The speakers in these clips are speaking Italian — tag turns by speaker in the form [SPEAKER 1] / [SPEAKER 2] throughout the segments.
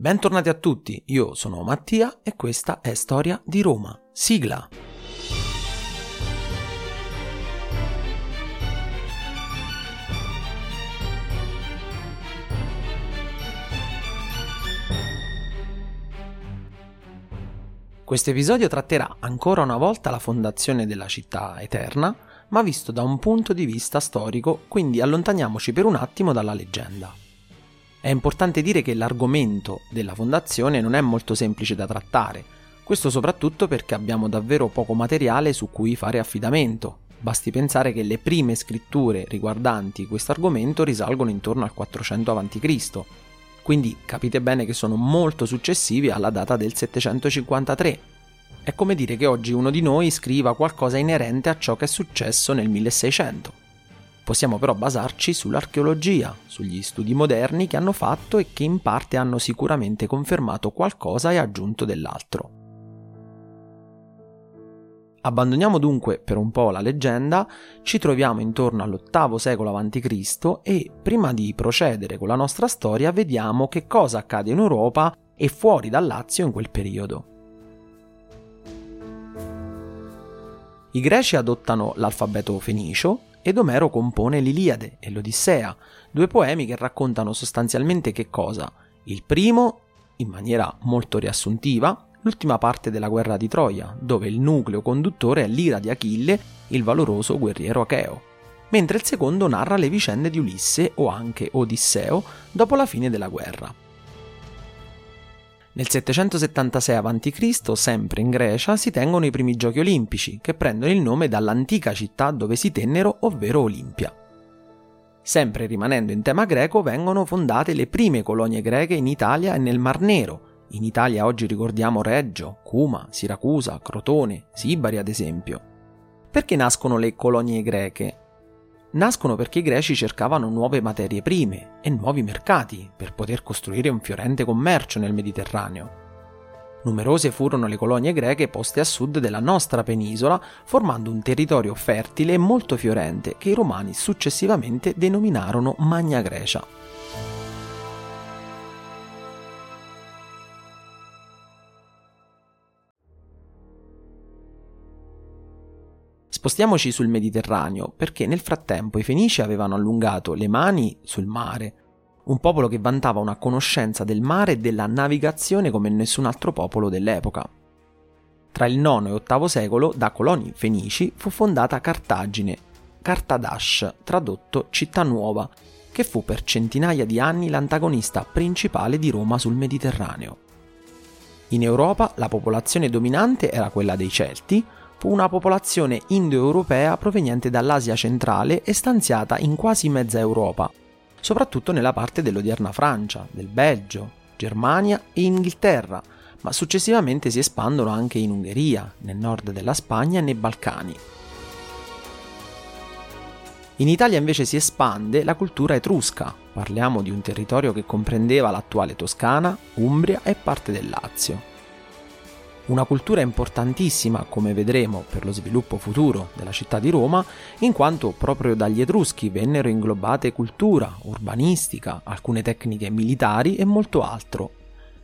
[SPEAKER 1] Bentornati a tutti, io sono Mattia e questa è Storia di Roma. Sigla! Questo episodio tratterà ancora una volta la fondazione della città eterna, ma visto da un punto di vista storico, quindi allontaniamoci per un attimo dalla leggenda. È importante dire che l'argomento della fondazione non è molto semplice da trattare, questo soprattutto perché abbiamo davvero poco materiale su cui fare affidamento. Basti pensare che le prime scritture riguardanti questo argomento risalgono intorno al 400 a.C., quindi capite bene che sono molto successivi alla data del 753. È come dire che oggi uno di noi scriva qualcosa inerente a ciò che è successo nel 1600. Possiamo però basarci sull'archeologia, sugli studi moderni che hanno fatto e che in parte hanno sicuramente confermato qualcosa e aggiunto dell'altro. Abbandoniamo dunque per un po' la leggenda, ci troviamo intorno all'VIII secolo a.C. e prima di procedere con la nostra storia vediamo che cosa accade in Europa e fuori dal Lazio in quel periodo. I greci adottano l'alfabeto fenicio ed Omero compone l'Iliade e l'Odissea, due poemi che raccontano sostanzialmente che cosa? Il primo, in maniera molto riassuntiva, l'ultima parte della guerra di Troia, dove il nucleo conduttore è l'ira di Achille, il valoroso guerriero acheo, mentre il secondo narra le vicende di Ulisse o anche Odisseo dopo la fine della guerra. Nel 776 a.C., sempre in Grecia, si tengono i primi giochi olimpici, che prendono il nome dall'antica città dove si tennero, ovvero Olimpia. Sempre rimanendo in tema greco, vengono fondate le prime colonie greche in Italia e nel Mar Nero. In Italia oggi ricordiamo Reggio, Cuma, Siracusa, Crotone, Sibari ad esempio. Perché nascono le colonie greche? Nascono perché i greci cercavano nuove materie prime e nuovi mercati per poter costruire un fiorente commercio nel Mediterraneo. Numerose furono le colonie greche poste a sud della nostra penisola, formando un territorio fertile e molto fiorente che i romani successivamente denominarono Magna Grecia. Spostiamoci sul Mediterraneo, perché nel frattempo i Fenici avevano allungato le mani sul mare, un popolo che vantava una conoscenza del mare e della navigazione come nessun altro popolo dell'epoca. Tra il IX e VIII secolo, da coloni fenici, fu fondata Cartagine, Cartadash, tradotto città nuova, che fu per centinaia di anni l'antagonista principale di Roma sul Mediterraneo. In Europa la popolazione dominante era quella dei Celti, una popolazione indoeuropea proveniente dall'Asia centrale e stanziata in quasi mezza Europa, soprattutto nella parte dell'odierna Francia, del Belgio, Germania e Inghilterra, ma successivamente si espandono anche in Ungheria, nel nord della Spagna e nei Balcani. In Italia invece si espande la cultura etrusca, parliamo di un territorio che comprendeva l'attuale Toscana, Umbria e parte del Lazio. Una cultura importantissima, come vedremo, per lo sviluppo futuro della città di Roma, in quanto proprio dagli Etruschi vennero inglobate cultura, urbanistica, alcune tecniche militari e molto altro.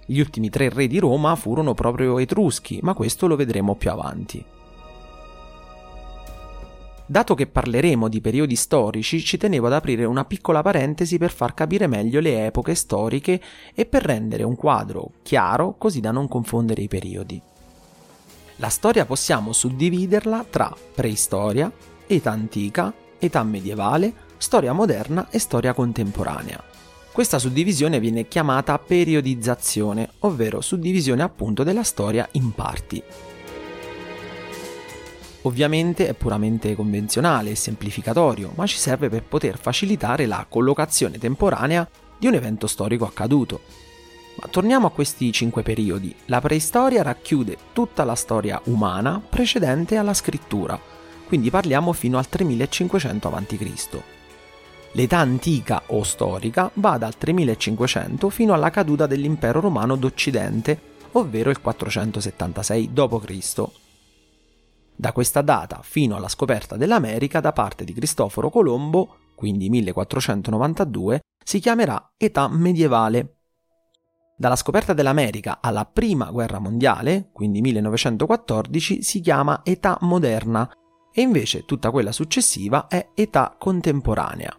[SPEAKER 1] Gli ultimi tre re di Roma furono proprio etruschi, ma questo lo vedremo più avanti. Dato che parleremo di periodi storici, ci tenevo ad aprire una piccola parentesi per far capire meglio le epoche storiche e per rendere un quadro chiaro così da non confondere i periodi. La storia possiamo suddividerla tra preistoria, età antica, età medievale, storia moderna e storia contemporanea. Questa suddivisione viene chiamata periodizzazione, ovvero suddivisione appunto della storia in parti. Ovviamente è puramente convenzionale e semplificatorio, ma ci serve per poter facilitare la collocazione temporanea di un evento storico accaduto, ma torniamo a questi cinque periodi. La preistoria racchiude tutta la storia umana precedente alla scrittura, quindi parliamo fino al 3500 a.C. L'età antica o storica va dal 3500 fino alla caduta dell'impero romano d'Occidente, ovvero il 476 d.C. Da questa data fino alla scoperta dell'America da parte di Cristoforo Colombo, quindi 1492, si chiamerà età medievale Dalla scoperta dell'America alla prima guerra mondiale, quindi 1914, si chiama età moderna e invece tutta quella successiva è età contemporanea.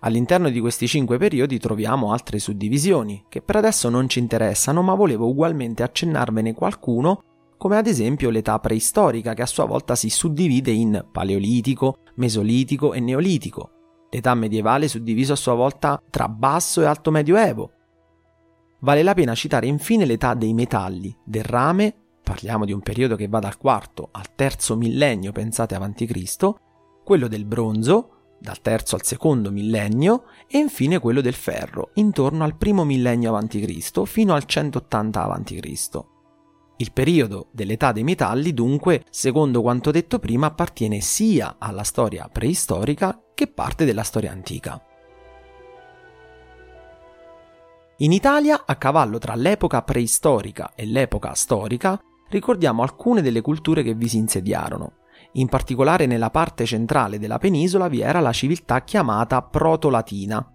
[SPEAKER 1] All'interno di questi cinque periodi troviamo altre suddivisioni, che per adesso non ci interessano, ma volevo ugualmente accennarvene qualcuno, come ad esempio l'età preistorica, che a sua volta si suddivide in paleolitico, mesolitico e neolitico, l'età medievale suddiviso a sua volta tra basso e alto medioevo. Vale la pena citare infine l'età dei metalli, del rame, parliamo di un periodo che va dal quarto al terzo millennio, pensate avanti Cristo, quello del bronzo, dal terzo al secondo millennio, e infine quello del ferro, intorno al primo millennio a.C. fino al 180 a.C. Il periodo dell'età dei metalli, dunque, secondo quanto detto prima, appartiene sia alla storia preistorica che parte della storia antica. In Italia, a cavallo tra l'epoca preistorica e l'epoca storica, ricordiamo alcune delle culture che vi si insediarono. In particolare nella parte centrale della penisola vi era la civiltà chiamata Proto-Latina.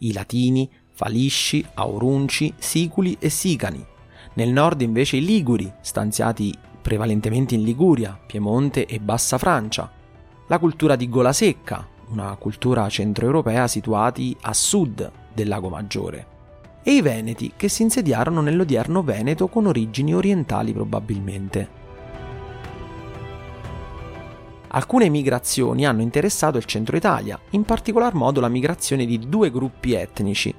[SPEAKER 1] I Latini, Falisci, Aurunci, Siculi e Sicani. Nel nord invece i Liguri, stanziati prevalentemente in Liguria, Piemonte e Bassa Francia. La cultura di Golasecca, una cultura centroeuropea situati a sud del Lago Maggiore. E i Veneti, che si insediarono nell'odierno Veneto con origini orientali probabilmente. Alcune migrazioni hanno interessato il centro Italia, in particolar modo la migrazione di due gruppi etnici.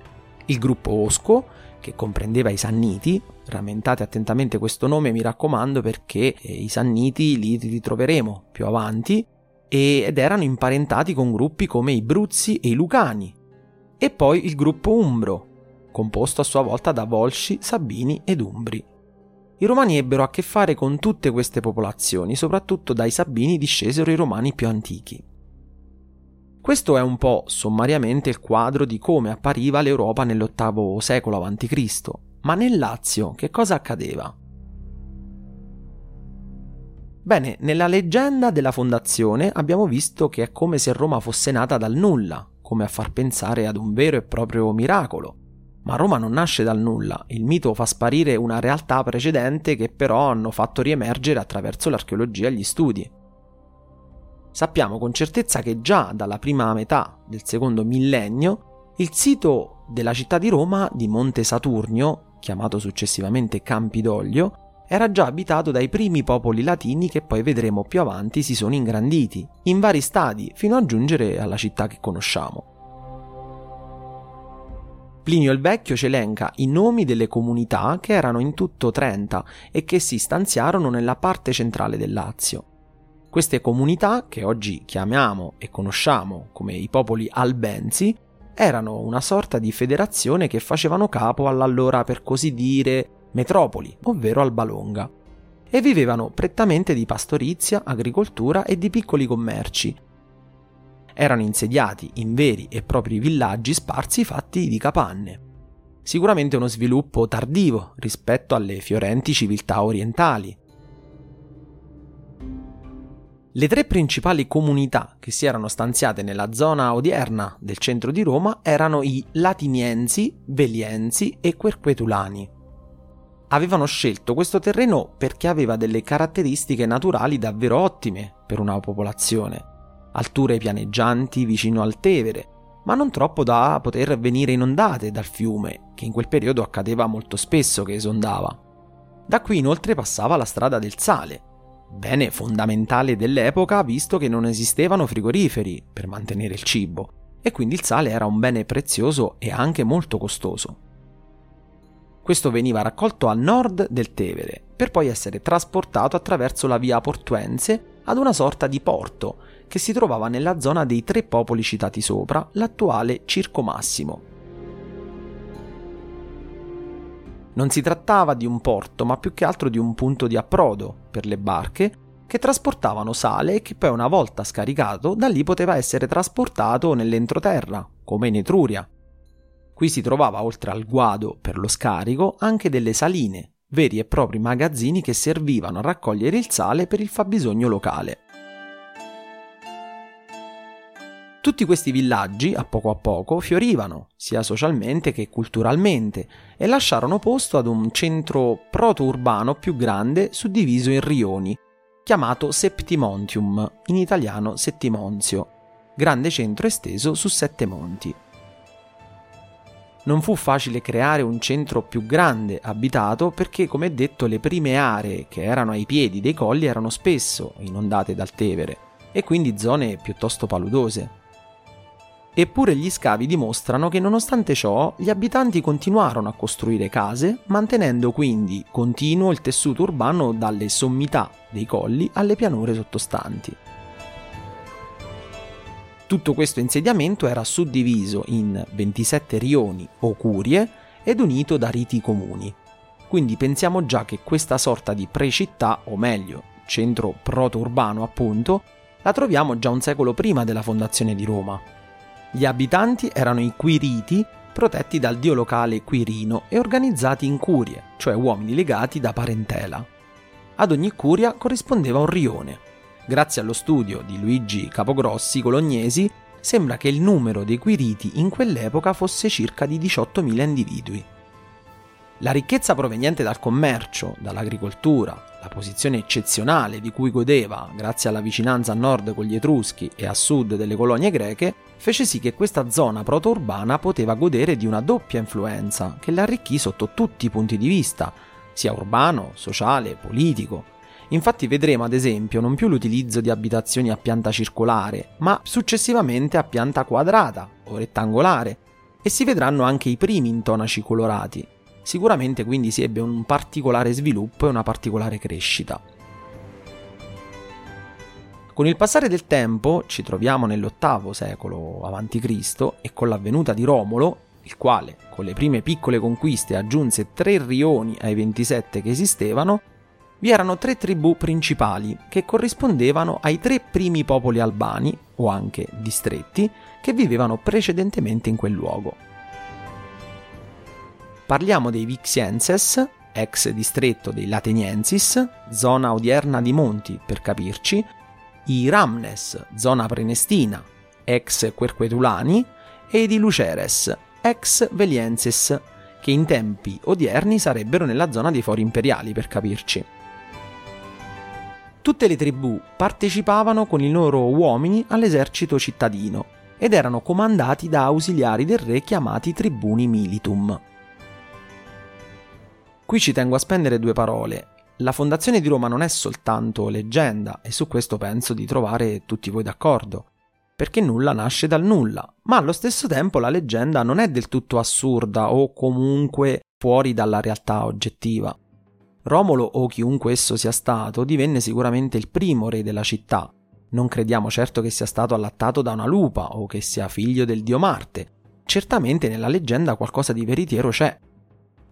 [SPEAKER 1] Il gruppo Osco, che comprendeva i Sanniti, rammentate attentamente questo nome mi raccomando perché eh, i Sanniti li ritroveremo più avanti, ed erano imparentati con gruppi come i Bruzzi e i Lucani. E poi il gruppo Umbro, composto a sua volta da Volsci, Sabini ed Umbri. I romani ebbero a che fare con tutte queste popolazioni, soprattutto dai Sabini discesero i romani più antichi. Questo è un po' sommariamente il quadro di come appariva l'Europa nell'VIII secolo a.C., ma nel Lazio che cosa accadeva? Bene, nella leggenda della fondazione abbiamo visto che è come se Roma fosse nata dal nulla, come a far pensare ad un vero e proprio miracolo. Ma Roma non nasce dal nulla, il mito fa sparire una realtà precedente che però hanno fatto riemergere attraverso l'archeologia e gli studi. Sappiamo con certezza che già dalla prima metà del secondo millennio il sito della città di Roma di Monte Saturnio, chiamato successivamente Campidoglio, era già abitato dai primi popoli latini che poi vedremo più avanti si sono ingranditi, in vari stadi, fino a giungere alla città che conosciamo. Plinio il Vecchio ci elenca i nomi delle comunità che erano in tutto 30 e che si stanziarono nella parte centrale del Lazio. Queste comunità, che oggi chiamiamo e conosciamo come i popoli albensi, erano una sorta di federazione che facevano capo all'allora, per così dire, metropoli, ovvero Alba Longa, e vivevano prettamente di pastorizia, agricoltura e di piccoli commerci, erano insediati in veri e propri villaggi sparsi fatti di capanne. Sicuramente uno sviluppo tardivo rispetto alle fiorenti civiltà orientali. Le tre principali comunità che si erano stanziate nella zona odierna del centro di Roma erano i Latiniensi, Veliensi e Querquetulani. Avevano scelto questo terreno perché aveva delle caratteristiche naturali davvero ottime per una popolazione alture pianeggianti vicino al Tevere, ma non troppo da poter venire inondate dal fiume, che in quel periodo accadeva molto spesso che esondava. Da qui inoltre passava la strada del sale, bene fondamentale dell'epoca visto che non esistevano frigoriferi per mantenere il cibo, e quindi il sale era un bene prezioso e anche molto costoso. Questo veniva raccolto a nord del Tevere, per poi essere trasportato attraverso la via Portuense ad una sorta di porto, che si trovava nella zona dei tre popoli citati sopra, l'attuale Circo Massimo. Non si trattava di un porto, ma più che altro di un punto di approdo per le barche che trasportavano sale e che poi una volta scaricato da lì poteva essere trasportato nell'entroterra, come in Etruria. Qui si trovava oltre al guado per lo scarico anche delle saline, veri e propri magazzini che servivano a raccogliere il sale per il fabbisogno locale. Tutti questi villaggi, a poco a poco, fiorivano, sia socialmente che culturalmente, e lasciarono posto ad un centro proto-urbano più grande suddiviso in rioni, chiamato Septimontium, in italiano Settimonzio, grande centro esteso su sette monti. Non fu facile creare un centro più grande abitato perché, come detto, le prime aree che erano ai piedi dei colli erano spesso inondate dal Tevere e quindi zone piuttosto paludose. Eppure gli scavi dimostrano che nonostante ciò gli abitanti continuarono a costruire case, mantenendo quindi continuo il tessuto urbano dalle sommità dei colli alle pianure sottostanti. Tutto questo insediamento era suddiviso in 27 rioni o curie ed unito da riti comuni. Quindi pensiamo già che questa sorta di precittà, o meglio, centro proto-urbano appunto, la troviamo già un secolo prima della fondazione di Roma. Gli abitanti erano i Quiriti, protetti dal dio locale Quirino e organizzati in curie, cioè uomini legati da parentela. Ad ogni curia corrispondeva un rione. Grazie allo studio di Luigi Capogrossi Colognesi, sembra che il numero dei Quiriti in quell'epoca fosse circa di 18.000 individui. La ricchezza proveniente dal commercio, dall'agricoltura, la posizione eccezionale di cui godeva grazie alla vicinanza a nord con gli Etruschi e a sud delle colonie greche, fece sì che questa zona protourbana poteva godere di una doppia influenza che l'arricchì sotto tutti i punti di vista, sia urbano, sociale, politico. Infatti vedremo ad esempio non più l'utilizzo di abitazioni a pianta circolare, ma successivamente a pianta quadrata o rettangolare, e si vedranno anche i primi intonaci colorati, Sicuramente quindi si ebbe un particolare sviluppo e una particolare crescita. Con il passare del tempo ci troviamo nell'VIII secolo a.C. e con l'avvenuta di Romolo, il quale con le prime piccole conquiste aggiunse tre rioni ai 27 che esistevano, vi erano tre tribù principali che corrispondevano ai tre primi popoli albani, o anche distretti, che vivevano precedentemente in quel luogo. Parliamo dei Vixienses, ex distretto dei Lateniensis, zona odierna di Monti per capirci, i Ramnes, zona prenestina, ex Querquetulani, e i Luceres, ex Veliensis, che in tempi odierni sarebbero nella zona dei fori imperiali per capirci. Tutte le tribù partecipavano con i loro uomini all'esercito cittadino ed erano comandati da ausiliari del re chiamati tribuni militum. Qui ci tengo a spendere due parole. La fondazione di Roma non è soltanto leggenda e su questo penso di trovare tutti voi d'accordo, perché nulla nasce dal nulla, ma allo stesso tempo la leggenda non è del tutto assurda o comunque fuori dalla realtà oggettiva. Romolo o chiunque esso sia stato divenne sicuramente il primo re della città. Non crediamo certo che sia stato allattato da una lupa o che sia figlio del dio Marte. Certamente nella leggenda qualcosa di veritiero c'è,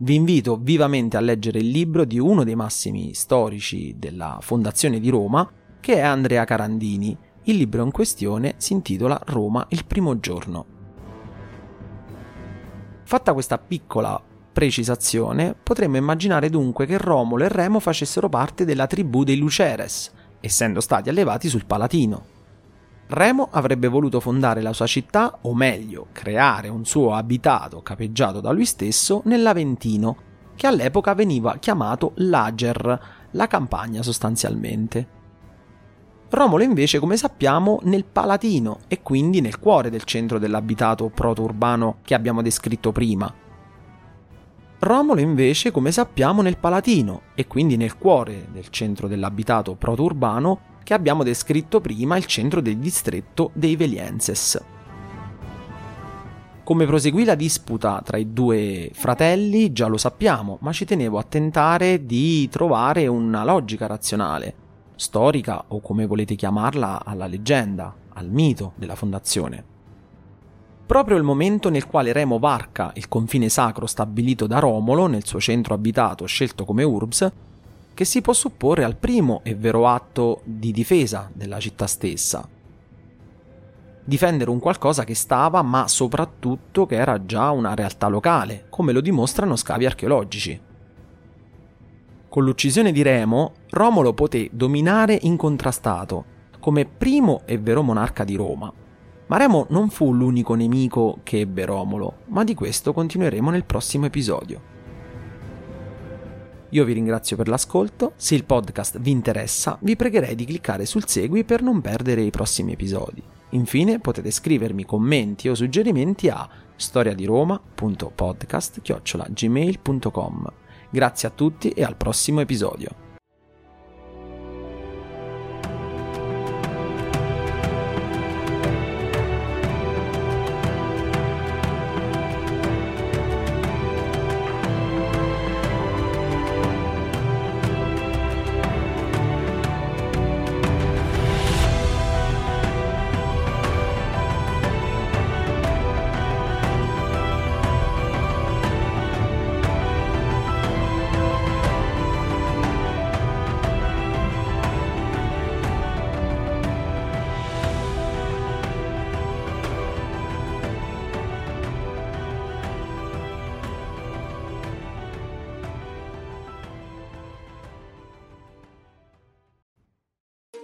[SPEAKER 1] vi invito vivamente a leggere il libro di uno dei massimi storici della fondazione di Roma, che è Andrea Carandini. Il libro in questione si intitola Roma il primo giorno. Fatta questa piccola precisazione, potremmo immaginare dunque che Romolo e Remo facessero parte della tribù dei Luceres, essendo stati allevati sul Palatino. Remo avrebbe voluto fondare la sua città, o meglio, creare un suo abitato capeggiato da lui stesso nell'Aventino, che all'epoca veniva chiamato Lager, la campagna sostanzialmente. Romolo invece, come sappiamo, nel Palatino e quindi nel cuore del centro dell'abitato proto-urbano che abbiamo descritto prima. Romolo invece, come sappiamo, nel Palatino e quindi nel cuore del centro dell'abitato proto-urbano che abbiamo descritto prima il centro del distretto dei Velienses. Come proseguì la disputa tra i due fratelli già lo sappiamo, ma ci tenevo a tentare di trovare una logica razionale, storica o come volete chiamarla alla leggenda, al mito della fondazione. Proprio il momento nel quale Remo varca il confine sacro stabilito da Romolo nel suo centro abitato scelto come Urbs che si può supporre al primo e vero atto di difesa della città stessa. Difendere un qualcosa che stava, ma soprattutto che era già una realtà locale, come lo dimostrano scavi archeologici. Con l'uccisione di Remo, Romolo poté dominare incontrastato, come primo e vero monarca di Roma. Ma Remo non fu l'unico nemico che ebbe Romolo, ma di questo continueremo nel prossimo episodio. Io vi ringrazio per l'ascolto, se il podcast vi interessa vi pregherei di cliccare sul segui per non perdere i prossimi episodi. Infine potete scrivermi commenti o suggerimenti a storiadiroma.podcast.gmail.com Grazie a tutti e al prossimo episodio.